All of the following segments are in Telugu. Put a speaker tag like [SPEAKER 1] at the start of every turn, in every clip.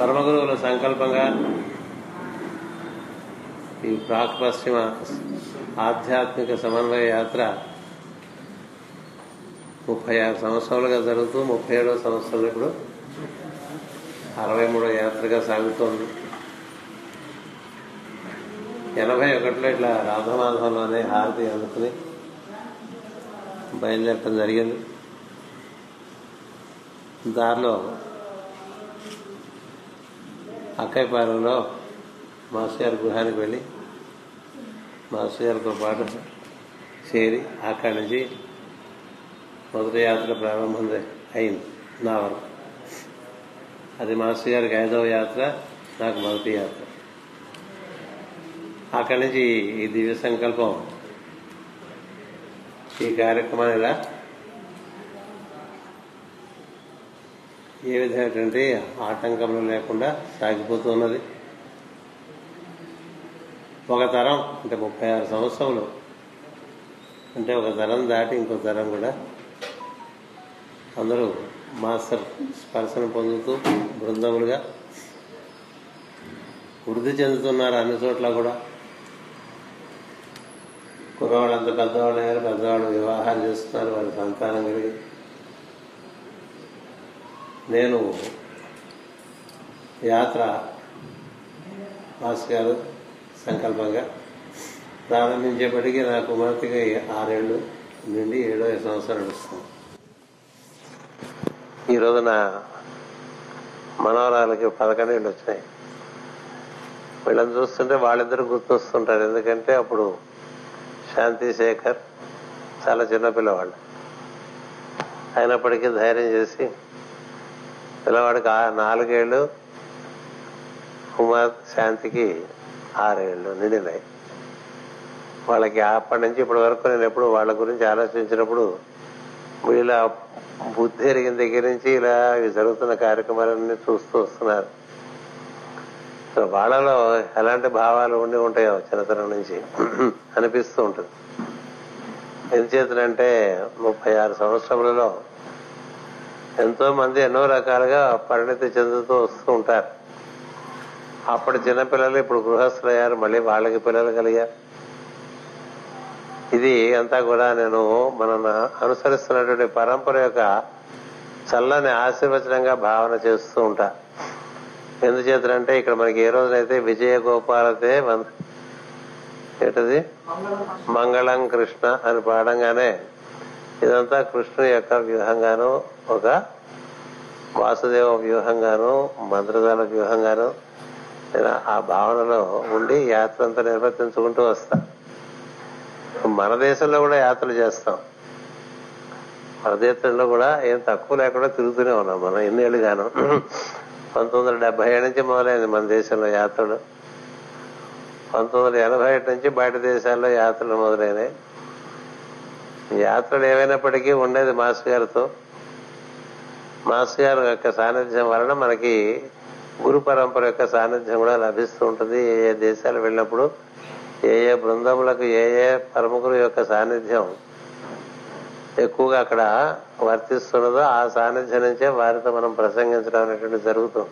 [SPEAKER 1] పరమగురువుల సంకల్పంగా ఈ ప్రాక్ పశ్చిమ ఆధ్యాత్మిక సమన్వయ యాత్ర ముప్పై ఆరు సంవత్సరాలుగా జరుగుతూ ముప్పై ఏడవ సంవత్సరం ఇప్పుడు అరవై మూడో యాత్రగా సాగుతోంది. ఎనభై ఒకటిలో ఇట్లా రాధమాధవంలోనే హారతి అందుకుని బయలుదేరటం జరిగింది. దారిలో అక్కయ్యపాలెంలో మాస్టర్ గారి గృహానికి వెళ్ళి మాస్టర్ గారితో పాటు చేరి అక్కడి నుంచి మొదటి యాత్ర ప్రారంభం అయింది నా వరకు అది మాస్టర్ గారికి ఐదవ యాత్ర నాకు మొదటి యాత్ర. అక్కడి నుంచి ఈ దివ్య సంకల్పం ఈ కార్యక్రమాన్ని ఇలా ఏ విధమైనటువంటి ఆటంకములు లేకుండా సాగిపోతున్నది. ఒక తరం అంటే ముప్పై ఆరు సంవత్సరములు అంటే ఒక తరం దాటి ఇంకో తరం కూడా అందరూ మాస్టర్ స్పర్శన పొందుతూ బృందములుగా వృద్ధి చెందుతున్నారు అన్ని చోట్ల కూడా. కుర్రవాళ్ళంతా పెద్దవాళ్ళు అయ్యారు పెద్దవాళ్ళు వివాహాలు చేస్తున్నారు వారి సంతానం కలిగి నేను యాత్ర మాస్ గారు సంకల్పంగా ప్రారంభించేప్పటికీ నా కుమార్తెగా ఆరేళ్ళు నుండి ఏడో సంవత్సరం నడుస్తుంది. ఈ రోజున నా మనవరాలకి పదకొండేళ్ళు వచ్చినాయి. వీళ్ళని చూస్తుంటే వాళ్ళిద్దరు గుర్తొస్తుంటారు. ఎందుకంటే అప్పుడు శాంతి శేఖర్ చాలా చిన్న పిల్లవాళ్ళు అయినప్పటికీ ధైర్యం చేసి పిల్లవాడికి ఆ నాలుగేళ్ళు కుమార్ శాంతికి ఆరేళ్ళు నిండినాయి వాళ్ళకి అప్పటి నుంచి ఇప్పటి వరకు నేను ఎప్పుడు వాళ్ళ గురించి ఆలోచించినప్పుడు ఇలా బుద్ధి ఎరిగిన దగ్గర నుంచి ఇలా ఇవి జరుగుతున్న కార్యక్రమాలన్నీ చూస్తూ వస్తున్నారు. సో వాళ్ళలో ఎలాంటి భావాలు ఉండి ఉంటాయో చిన్నతనం నుంచి అనిపిస్తూ ఉంటుంది. ఎందుచేతనంటే ముప్పై ఆరు సంవత్సరములలో ఎంతో మంది ఎన్నో రకాలుగా పరిణతి చెందుతూ వస్తూ ఉంటారు. అప్పటి చిన్నపిల్లలు ఇప్పుడు గృహస్థులయ్యారు మళ్ళీ వాళ్ళకి పిల్లలు కలిగారు. ఇది అంతా కూడా నేను మనం అనుసరిస్తున్నటువంటి పరంపర యొక్క చల్లని ఆశీర్వచనంగా భావన చేస్తూ ఉంటా. ఎందుచేతంటే ఇక్కడ మనకి ఏ రోజునైతే విజయ గోపాలతే ఏంటది? మంగళం కృష్ణ అని పాడంగానే ఇదంతా కృష్ణుని యొక్క వ్యూహంగాను ఒక వాసుదేవ వ్యూహంగాను మంత్రదాల వ్యూహంగాను నేను ఆ భావనలో ఉండి యాత్ర అంతా నిర్వర్తించుకుంటూ వస్తా. మన దేశంలో కూడా యాత్రలు చేస్తాం. మన దేశంలో కూడా ఏం తక్కువ లేకుండా తిరుగుతూనే ఉన్నాం మనం ఎన్నేళ్ళుగాను. పంతొమ్మిది వందల డెబ్బై ఏడు నుంచి మొదలైంది మన దేశంలో యాత్రలు. పంతొమ్మిది వందల ఎనభై ఏడు నుంచి బయట దేశాల్లో యాత్రలు మొదలైనాయి యాత్రలు ఏమైనప్పటికీ ఉండేది మాస్ గారితో. మాస్ గారి యొక్క సాన్నిధ్యం వలన మనకి గురు పరంపర యొక్క సాన్నిధ్యం కూడా లభిస్తూ ఉంటుంది. ఏ ఏ దేశాలు వెళ్ళినప్పుడు ఏ ఏ బృందములకు ఏ ఏ పరమగురు యొక్క సాన్నిధ్యం ఎక్కువగా అక్కడ వర్తిస్తున్నదో ఆ సాన్నిధ్యం నుంచే వారితో మనం ప్రసంగించడం అనేటువంటి జరుగుతుంది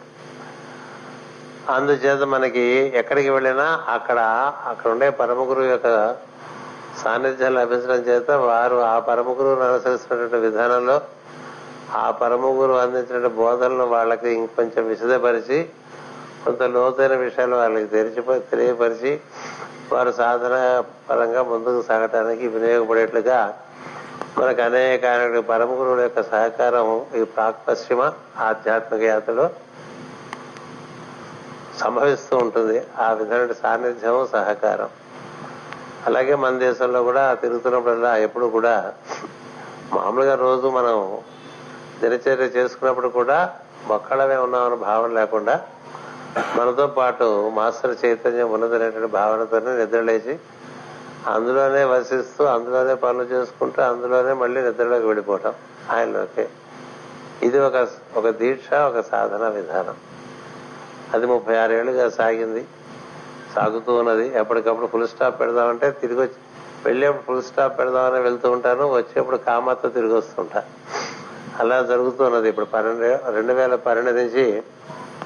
[SPEAKER 1] అందుచేత మనకి ఎక్కడికి వెళ్ళినా అక్కడ అక్కడ ఉండే పరమగురు యొక్క సాన్నిధ్యం లభించడం చేత వారు ఆ పరమగురువును అనుసరిస్తున్నటువంటి విధానంలో ఆ పరమగురు అందించిన బోధనలు వాళ్ళకి ఇంకొంచెం విశదపరిచి కొంత లోతైన విషయాలు వాళ్ళకి తెరిచి తెలియపరిచి వారు సాధన పరంగా ముందుకు సాగటానికి వినియోగపడేట్లుగా మనకు అనేక పరమగురువుల యొక్క సహకారం ఈ ప్రాక్ పశ్చిమ ఆధ్యాత్మిక యాత్రలో సంభవిస్తూ ఉంటుంది. ఆ విధమైన సాన్నిధ్యం సహకారం. అలాగే మన దేశంలో కూడా తిరుగుతున్నప్పుడల్లా ఎప్పుడు కూడా మామూలుగా రోజు మనం దినచర్య చేసుకున్నప్పుడు కూడా ఒక్కడమే ఉన్నామన్న భావన లేకుండా మనతో పాటు మాస్టర్ చైతన్యం ఉన్నదనేటువంటి భావనతోనే నిద్రలేచి అందులోనే వసిస్తూ అందులోనే పనులు చేసుకుంటూ అందులోనే మళ్ళీ నిద్రలోకి వెళ్ళిపోవటం ఆయనలోకి ఇది ఒక ఒక దీక్ష ఒక సాధన విధానం. అది ముప్పై ఆరేళ్ళుగా సాగింది. సాగుతూ ఉన్నది ఎప్పటికప్పుడు ఫుల్ స్టాప్ పెడదామంటే తిరిగి వచ్చి వెళ్ళేప్పుడు ఫుల్ స్టాప్ పెడదామని వెళ్తూ ఉంటాను. వచ్చేప్పుడు కామాతో తిరిగి వస్తుంటా. అలా జరుగుతున్నది. ఇప్పుడు పన్నెండు రెండు వేల పన్నెండు నుంచి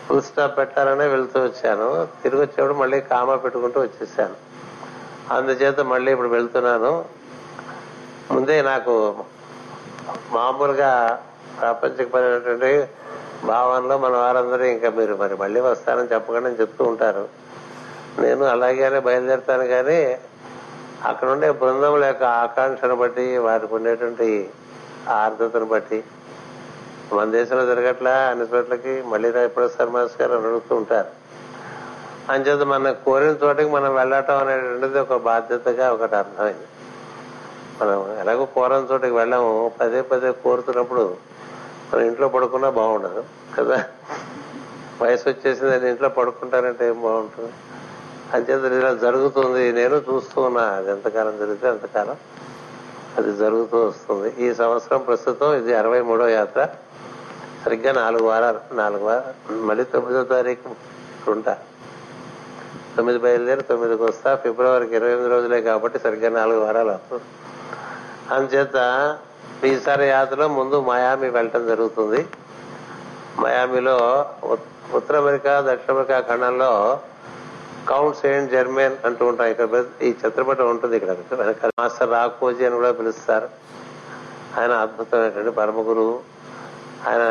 [SPEAKER 1] ఫుల్ స్టాప్ పెట్టాలనే వెళ్తూ వచ్చాను. తిరిగి వచ్చేప్పుడు మళ్ళీ కామా పెట్టుకుంటూ వచ్చేసాను. అందుచేత మళ్ళీ ఇప్పుడు వెళ్తున్నాను. ముందే నాకు మామూలుగా ప్రాపంచికపరమైనటువంటి భావనలో మన వారందరూ ఇంకా మీరు మరి మళ్ళీ వస్తారని చెప్పకుండా చెప్తూ ఉంటారు. నేను అలాగే బయలుదేరుతాను కానీ అక్కడ ఉండే బృందముల యొక్క ఆకాంక్షను బట్టి వారికి ఉండేటువంటి ఆర్ద్రతను బట్టి మన దేశంలో జరగట్లా అన్ని చోట్లకి మళ్ళీ రా ఎప్పుడు శర్మాస్ గారు అడుగుతూ ఉంటారు. అంచేత మన కోరిన చోటకి మనం వెళ్ళటం అనేటువంటిది ఒక బాధ్యతగా ఒకటి అర్థమైంది. మనం ఎలాగో కోరని చోటకి వెళ్ళాము పదే పదే కోరుతున్నప్పుడు మన ఇంట్లో పడుకున్నా బాగుండదు కదా? వయసు వచ్చేసింది ఇంట్లో పడుకుంటారంటే ఏం బాగుంటుంది? అంచేత ఇలా జరుగుతుంది నేను చూస్తూ ఉన్నా. అది ఎంతకాలం జరిగితే అంతకాలం అది జరుగుతూ వస్తుంది. ఈ సంవత్సరం ప్రస్తుతం ఇది అరవై మూడో యాత్ర. సరిగ్గా నాలుగు వారాలు నాలుగు వారాలు మళ్ళీ తొమ్మిదో తారీఖు ఉంటా. తొమ్మిది బయలుదేరి తొమ్మిదికి వస్తా. ఫిబ్రవరికి ఇరవై ఎనిమిది రోజులే కాబట్టి సరిగ్గా నాలుగు వారాలు అవుతుంది. అందుచేత ఈసారి యాత్రలో ముందు మయామి వెళ్ళటం జరుగుతుంది. మయామిలో ఉత్తర అమెరికా దక్షిణ అమెరికా ఖండంలో కౌంట్ సెయింట్ జర్మన్ అంటూ ఉంటాం ఇక్కడ పెద్ద- ఈ చిత్రపటం ఉంటుంది ఇక్కడ. వెనకాల మాస్టర్ రాకోజీ అని కూడా పిలుస్తారు. ఆయన అద్భుతమైనటువంటి పరమ గురువు ఆయన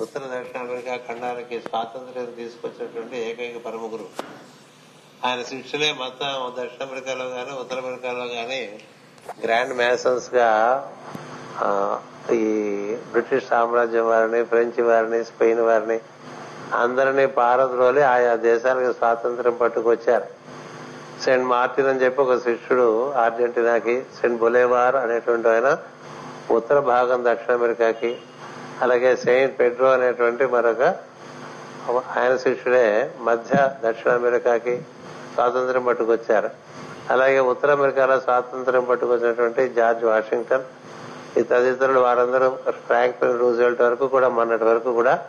[SPEAKER 1] ఉత్తర దక్షిణ అమెరికా ఖండాలకి స్వాతంత్ర్యం తీసుకొచ్చినటువంటి ఏకైక పరమ గురువు ఆయన శిష్యులే మొత్తం దక్షిణ అమెరికాలో గాని ఉత్తర అమెరికాలో గాని గ్రాండ్ మ్యాసన్స్గా ఈ బ్రిటిష్ సామ్రాజ్యం వారిని ఫ్రెంచ్ వారిని స్పెయిన్ వారిని అందరినీ పారద్రోలి ఆయా దేశాలకు స్వాతంత్రం పట్టుకొచ్చారు. సెయింట్ మార్టిన్ అని చెప్పి ఒక శిష్యుడు అర్జెంటీనాకి సెయింట్ బొలేవార్ అనేటువంటి ఆయన ఉత్తర భాగం దక్షిణ అమెరికాకి అలాగే సెయింట్ పెడ్రో అనేటువంటి మరొక ఆయన శిష్యుడే మధ్య దక్షిణ అమెరికాకి స్వాతంత్రం పట్టుకొచ్చారు. అలాగే ఉత్తర అమెరికాలో స్వాతంత్రం పట్టుకొచ్చినటువంటి జార్జ్ వాషింగ్టన్ ఈ తదితరులు వారందరూ ఫ్రాంక్ రూజెల్ట్ వరకు కూడా మొన్నటి వరకు కూడా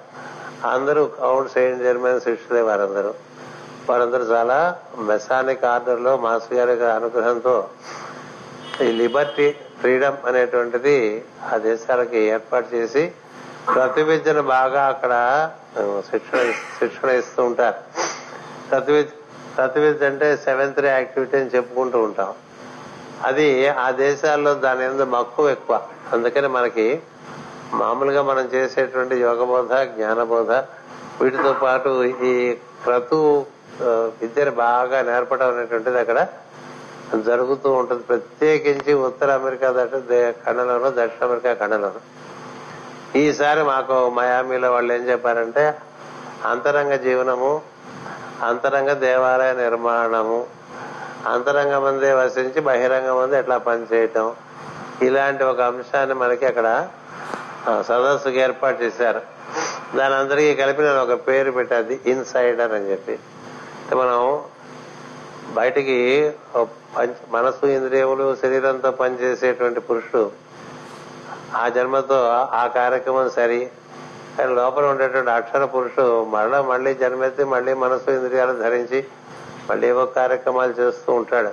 [SPEAKER 1] అందరూ కౌంట్ సెయింట్ జర్మన్ శిష్యులే వారందరూ. వారందరూ చాలా మెసానిక్ ఆర్డర్లో గారి అనుగ్రహంతో ఈ లిబర్టీ ఫ్రీడమ్ అనేటువంటిది ఆ దేశాలకి ఏర్పాటు చేసి ప్రతి విద్యను బాగా అక్కడ శిక్షణ శిక్షణ ఇస్తూ ఉంటారు. ప్రతి ప్రతి విద్య అంటే సెవెంత్ డే యాక్టివిటీ అని చెప్పుకుంటూ ఉంటాం. అది ఆ దేశాల్లో దాని మీద మక్కువ ఎక్కువ. అందుకని మనకి మామూలుగా మనం చేసేటువంటి యోగబోధ జ్ఞానబోధ వీటితో పాటు ఈ క్రతు విద్యను బాగా నేర్పడం అనేటువంటిది అక్కడ జరుగుతూ ఉంటుంది. ప్రత్యేకించి ఉత్తర అమెరికా దక్షిణ దే- దక్షిణ అమెరికా ఖండంలోను. ఈసారి మాకు మయామిలో వాళ్ళు ఏం చెప్పారంటే అంతరంగ జీవనము అంతరంగ దేవాలయ నిర్మాణము అంతరంగ మందే వసించి బహిరంగ మంది ఎట్లా పనిచేయటం ఇలాంటి ఒక అంశాన్ని మనకి అక్కడ సదస్సుకి ఏర్పాటు చేశారు. దాని అందరికీ కలిపి నేను ఒక పేరు పెట్టాది ఇన్సైడర్ అని చెప్పి. మనం బయటికి మనసు ఇంద్రియములు శరీరంతో పనిచేసేటువంటి పురుషుడు ఆ జన్మతో ఆ కార్యక్రమం సరి. కానీ లోపల ఉండేటువంటి అక్షర పురుషుడు మరలా మళ్ళీ జన్మెత్తి మళ్ళీ మనసు ఇంద్రియాలు ధరించి మళ్ళీ ఏవో కార్యక్రమాలు చేస్తూ ఉంటాడు.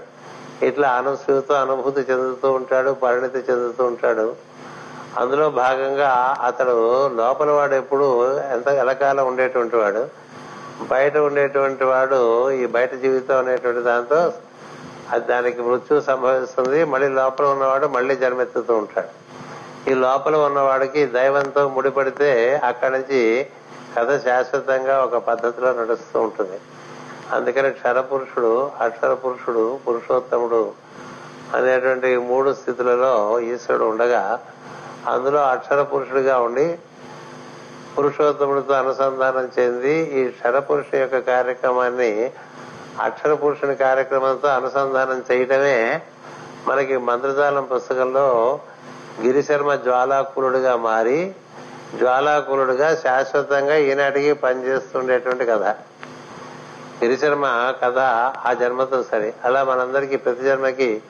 [SPEAKER 1] ఇట్లా అనుసూతో అనుభూతి చెందుతూ ఉంటాడు పరిణితి చెందుతూ ఉంటాడు. అందులో భాగంగా అతడు లోపల వాడు ఎప్పుడు ఎంత ఎలకాలం ఉండేటువంటి వాడు బయట ఉండేటువంటి వాడు ఈ బయట జీవితం అనేటువంటి దాంతో అది దానికి మృత్యు సంభవిస్తుంది. మళ్ళీ లోపల ఉన్నవాడు మళ్ళీ జన్మెత్తుతూ ఉంటాడు. ఈ లోపల ఉన్నవాడికి దైవంతో ముడిపడితే అక్కడి నుంచి కథ శాశ్వతంగా ఒక పద్ధతిలో నడుస్తూ ఉంటుంది. అందుకని క్షర పురుషుడు అక్షర పురుషుడు పురుషోత్తముడు అనేటువంటి మూడు స్థితులలో ఈశ్వరుడు ఉండగా అందులో అక్షర పురుషుడిగా ఉండి పురుషోత్తముడితో అనుసంధానం చెంది ఈ క్షరపురుషుని యొక్క కార్యక్రమాన్ని అక్షర పురుషుని కార్యక్రమంతో అనుసంధానం చేయటమే మనకి మంత్రజాలం పుస్తకంలో గిరిశర్మ జ్వాలాకులుడుగా మారి జ్వాలాకులుడుగా శాశ్వతంగా ఈనాటికి పనిచేస్తుండేటువంటి కథ. గిరిశర్మ కథ ఆ జన్మతో సరే. అలా మనందరికీ ప్రతి జన్మకి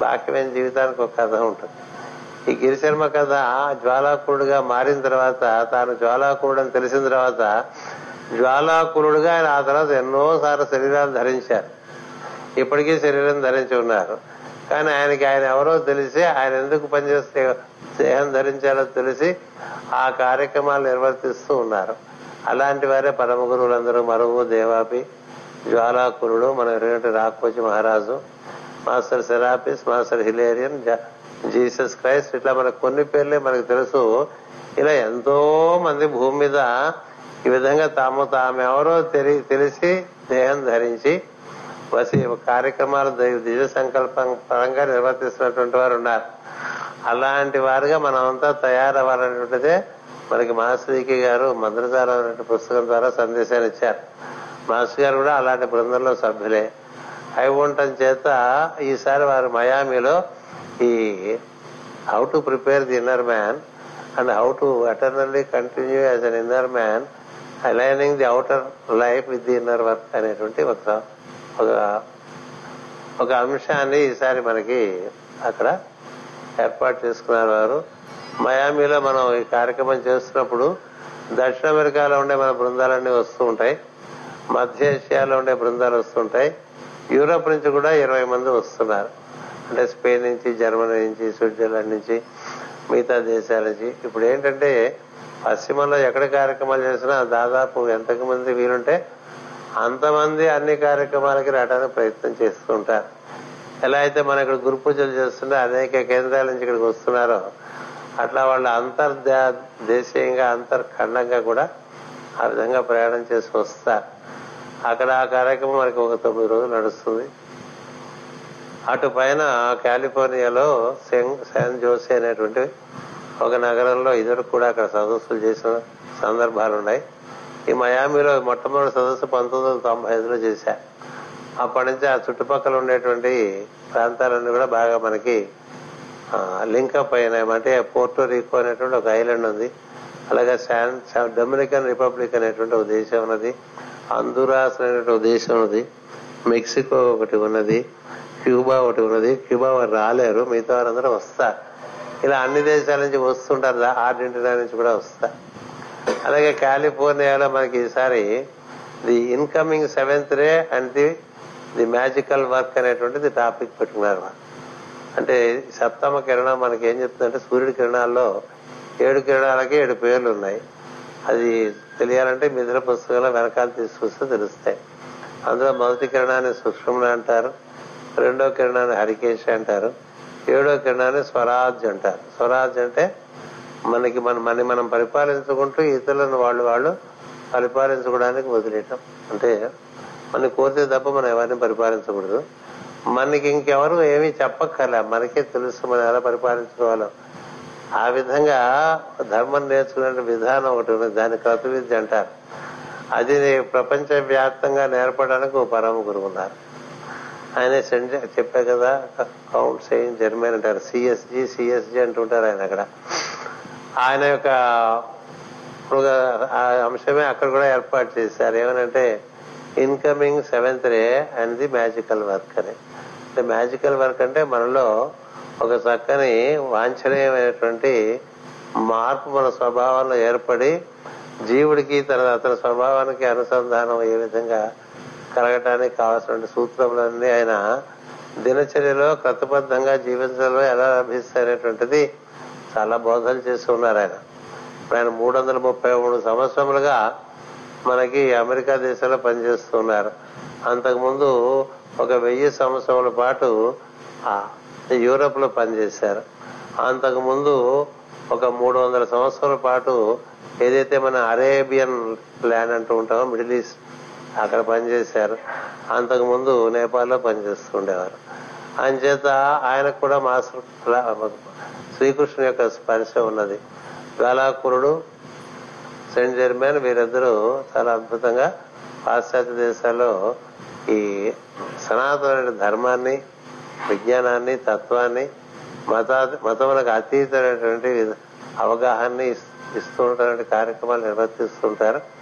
[SPEAKER 1] బాక్యమైన జీవితానికి ఒక కథ ఉంటుంది. ఈ గిరిశర్మ కథ జ్వాలాకులుడుగా మారిన తర్వాత తాను జ్వాలాకులుడు అని తెలిసిన తర్వాత జ్వాలాకులుడుగా ఆయన ఆ తర్వాత ఎన్నోసార్లు శరీరాలు ధరించారు. ఇప్పటికీ శరీరం ధరించి ఉన్నారు. కానీ ఆయనకి ఆయన ఎవరో తెలిసి ఆయన ఎందుకు పనిచేస్తే దేహం ధరించారో తెలిసి ఆ కార్యక్రమాలు నిర్వర్తిస్తూ ఉన్నారు. అలాంటి వారే పరమ గురువులందరూ మరువు దేవాపి జ్వాలాకురుడు మన రాకోజీ మహారాజు Master Serapis Master Hilarion Jesus Christ ఇట్లా మనకు కొన్ని పేర్లే మనకు తెలుసు. ఇలా ఎంతో మంది భూమి మీద ఈ విధంగా తాము తామెవరో తెలి తెలిసి దేహం ధరించి వసి కార్యక్రమాలు దివ్య సంకల్పం పరంగా నిర్వర్తిస్తున్నటువంటి వారు ఉన్నారు. అలాంటి వారుగా మనమంతా తయారవ్వాలనేటువంటిదే మనకి మాస్టర్కి గారు మంత్రసారం అనే పుస్తకం ద్వారా సందేశాన్ని ఇచ్చారు. మాస్టర్ గారు కూడా అలాంటి బృందంలో సభ్యులే. అయి ఉండటం చేత ఈసారి వారు మయామిలో ఈ how to prepare the inner man and how to eternally continue as an inner man aligning the outer life with the inner work అనేటువంటి ఒక ఒక ఒక అంశాన్ని ఈసారి మనకి అక్కడ ఏర్పాటు చేసుకున్నారు వారు. మయామిలో మనం ఈ కార్యక్రమం చేస్తున్నప్పుడు దక్షిణ అమెరికాలో ఉండే మన బృందాలన్నీ వస్తూ ఉంటాయి. మధ్య ఏషియాలో ఉండే బృందాలు వస్తుంటాయి యూరోప్ నుంచి కూడా ఇరవై మంది వస్తున్నారు. అంటే స్పెయిన్ నుంచి జర్మనీ నుంచి స్విట్జర్లాండ్ నుంచి మిగతా దేశాల నుంచి. ఇప్పుడు ఏంటంటే పశ్చిమంలో ఎక్కడ కార్యక్రమాలు చేసినా దాదాపు ఎంతమంది మంది వీలుంటే అంతమంది అన్ని కార్యక్రమాలకి రావడానికి ప్రయత్నం చేస్తూ ఉంటారు. ఎలా అయితే మనం ఇక్కడ గురు పూజలు చేస్తుంటే అనేక కేంద్రాల నుంచి ఇక్కడికి వస్తున్నారో అట్లా వాళ్ళు అంతర్దా దేశీయంగా అంతర్ఖండంగా కూడా ఆ విధంగా ప్రయాణం చేసి వస్తారు. అక్కడ ఆ కార్యక్రమం మనకి ఒక తొమ్మిది రోజులు నడుస్తుంది. అటు పైన కాలిఫోర్నియాలో శాన్ జోసే అనేటువంటి ఒక నగరంలో ఇద్దరు కూడా అక్కడ సదస్సులు చేసిన సందర్భాలు ఉన్నాయి ఈ మయామిలో మొట్టమొదటి సదస్సు పంతొమ్మిది వందల తొంభై ఐదులో చేశా. అప్పటి నుంచి ఆ చుట్టుపక్కల ఉండేటువంటి ప్రాంతాలన్నీ కూడా బాగా మనకి లింకప్ అయినాయి. అంటే పోర్టో రికో అనేటువంటి ఒక ఐలాండ్ ఉంది. అలాగే శాన్ డొమినికన్ రిపబ్లిక్ అనేటువంటి ఒక దేశం ఉన్నది. అందురాస్ అనేటువంటి ఒక దేశం ఉన్నది. మెక్సికో ఒకటి ఉన్నది. క్యూబా ఒకటి ఉన్నది. క్యూబా వారు రాలేరు. మిగతా వారందరూ వస్తారు ఇలా అన్ని దేశాల నుంచి వస్తుంటారు. అర్జెంటీనా నుంచి కూడా వస్తారు అలాగే కాలిఫోర్నియాలో మనకి ఈసారి the incoming seventh ray and the the magical work అనేటువంటిది టాపిక్ పెట్టుకున్నారు అంటే సప్తమ కిరణం మనకి ఏం చెప్తుందంటే సూర్యుడి కిరణాల్లో ఏడు కిరణాలకి ఏడు పేర్లు ఉన్నాయి. అది తెలియాలంటే మిథున పుస్తకంలో వెనకాల తీసుకొస్తే తెలుస్తాయి. అందులో మొదటి కిరణాన్ని సూక్ష్మణ అంటారు. రెండో కిరణాన్ని హరికేశ అంటారు. ఏడో కిరణాన్ని స్వరాజ్ అంటారు. స్వరాజ్ అంటే మనకి మన మన మనం పరిపాలించుకుంటూ ఇతరులను వాళ్ళు వాళ్ళు పరిపాలించుకోవడానికి వదిలేయటం. అంటే మన కోరితే తప్ప మనం ఎవరిని పరిపాలించకూడదు. మనకి ఇంకెవరు ఏమీ చెప్పక్కర్లే. మనకే తెలుసు మనం ఎలా పరిపాలించుకోవాలో. ఆ విధంగా ధర్మం నేర్చుకునే విధానం ఒకటి ఉంది దాన్ని క్రతు విద్య అంటారు. అది ప్రపంచ వ్యాప్తంగా నేర్పడానికి ఒక పరమ గురువు ఉన్నారు. ఆయన సెంట్ చెప్పా కదా కౌంట్ సెయింట్ జర్మన్ అంటారు. సిఎస్జి సిఎస్జి అంటుంటారు ఆయన అక్కడ. ఆయన యొక్క ఆ అంశమే అక్కడ కూడా ఏర్పాటు చేశారు. ఏమనంటే incoming seventh ray and the magical work అని. అంటే మ్యాజికల్ వర్క్ అంటే మనలో ఒక చక్కని వాంఛనీయమైనటువంటి మార్పు మన స్వభావంలో ఏర్పడి జీవుడికి తన అతని స్వభావానికి అనుసంధానం ఏ విధంగా కలగటానికి కావాల్సిన సూత్రములన్నీ ఆయన దినచర్యలో క్రతబద్ధంగా జీవించడంలో ఎలా లభిస్తాయనేటువంటిది చాలా బోధలు చేస్తూ ఉన్నారు ఆయన. ఆయన మూడు వందల ముప్పై మూడు సంవత్సరములుగా మనకి అమెరికా దేశంలో పనిచేస్తున్నారు అంతకుముందు ఒక వెయ్యి సంవత్సరముల పాటు యూరోప్లో పనిచేశారు. అంతకుముందు ఒక మూడు వందల సంవత్సరాల పాటు ఏదైతే మన అరేబియన్ ల్యాండ్ అంటూ ఉంటామో మిడిల్ ఈస్ట్ అక్కడ పనిచేశారు. అంతకుముందు నేపాల్లో పనిచేస్తుండేవారు ఉండేవారు. ఆయన చేత ఆయనకు కూడా మాస్టర్ శ్రీకృష్ణుని యొక్క స్పర్శ ఉన్నది. వేలాకురుడు సెయింట్ జర్మన్ వీరిద్దరూ చాలా అద్భుతంగా పాశ్చాత్య దేశాల్లో ఈ సనాతన ధర్మాన్ని విజ్ఞానాన్ని తత్వాన్ని మత మతములకు అతీతమైనటువంటి అవగాహనని ఇస్తూ ఉంటారు కార్యక్రమాలు నిర్వర్తిస్తుంటారు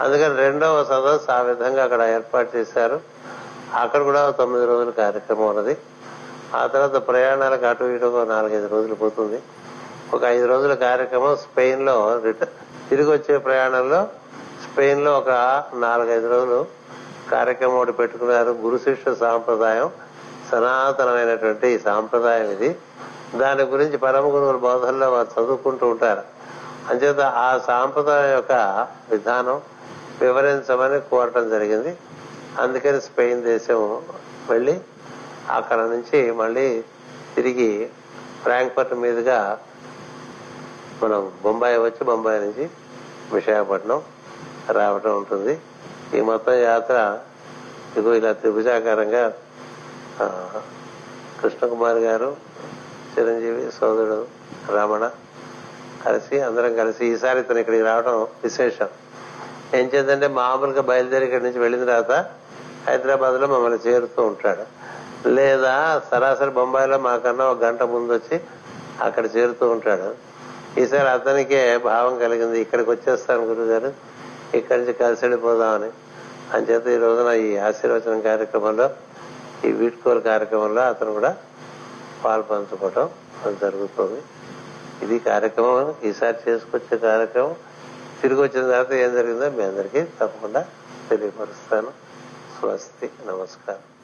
[SPEAKER 1] అందుకని రెండవ సదస్సు ఆ విధంగా అక్కడ ఏర్పాటు చేశారు. అక్కడ కూడా తొమ్మిది రోజుల కార్యక్రమం ఉన్నది. ఆ తర్వాత ప్రయాణాలకు అటు ఇటు ఒక నాలుగైదు రోజులు పోతుంది. ఒక ఐదు రోజుల కార్యక్రమం స్పెయిన్లో తిరిగి వచ్చే ప్రయాణంలో స్పెయిన్లో ఒక నాలుగైదు రోజులు కార్యక్రమం ఒకటి పెట్టుకున్నారు. గురు శిష్య సాంప్రదాయం సనాతనమైనటువంటి ఈ సాంప్రదాయం ఇది. దాని గురించి పరమ గురువుల బోధనలో వారు చదువుకుంటూ ఉంటారు. అంచేత ఆ సాంప్రదాయం యొక్క విధానం వివరించమని కోరటం జరిగింది. అందుకని స్పెయిన్ దేశం వెళ్ళి అక్కడ నుంచి మళ్ళీ తిరిగి ఫ్రాంక్ఫర్ట్ మీదుగా మనం బొంబాయి వచ్చి బొంబాయి నుంచి విశాఖపట్నం రావటం ఉంటుంది. ఈ మొత్తం యాత్ర ఇదిగో ఇలా త్రిభుజాకారంగా కృష్ణకుమార్ గారు చిరంజీవి సోదరుడు రమణ కలిసి అందరం కలిసి ఈసారి ఇతను ఇక్కడికి రావడం విశేషం. ఏం చేద్దంటే మామూలుగా బయలుదేరి ఇక్కడి నుంచి వెళ్ళిన తర్వాత హైదరాబాద్లో మమ్మల్ని చేరుతూ ఉంటాడు. లేదా సరాసరి బొంబాయిలో మాకన్నా ఒక గంట ముందు వచ్చి అక్కడ చేరుతూ ఉంటాడు. ఈసారి అతనికే భావం కలిగింది ఇక్కడికి వచ్చేస్తాను గురుగారు ఇక్కడి నుంచి కలిసి వెళ్ళిపోదామని. అంచేత ఈ రోజున ఈ ఆశీర్వచనం కార్యక్రమంలో ఈ వీడ్కోలు కార్యక్రమంలో అతను కూడా పాలు పంచుకోవటం అది జరుగుతుంది. ఇది కార్యక్రమం ఈసారి చేసుకొచ్చే కార్యక్రమం. తిరిగి వచ్చిన తర్వాత ఏం జరిగిందో మీ అందరికీ తప్పకుండా తెలియపరుస్తాను. స్వస్తి నమస్కారం.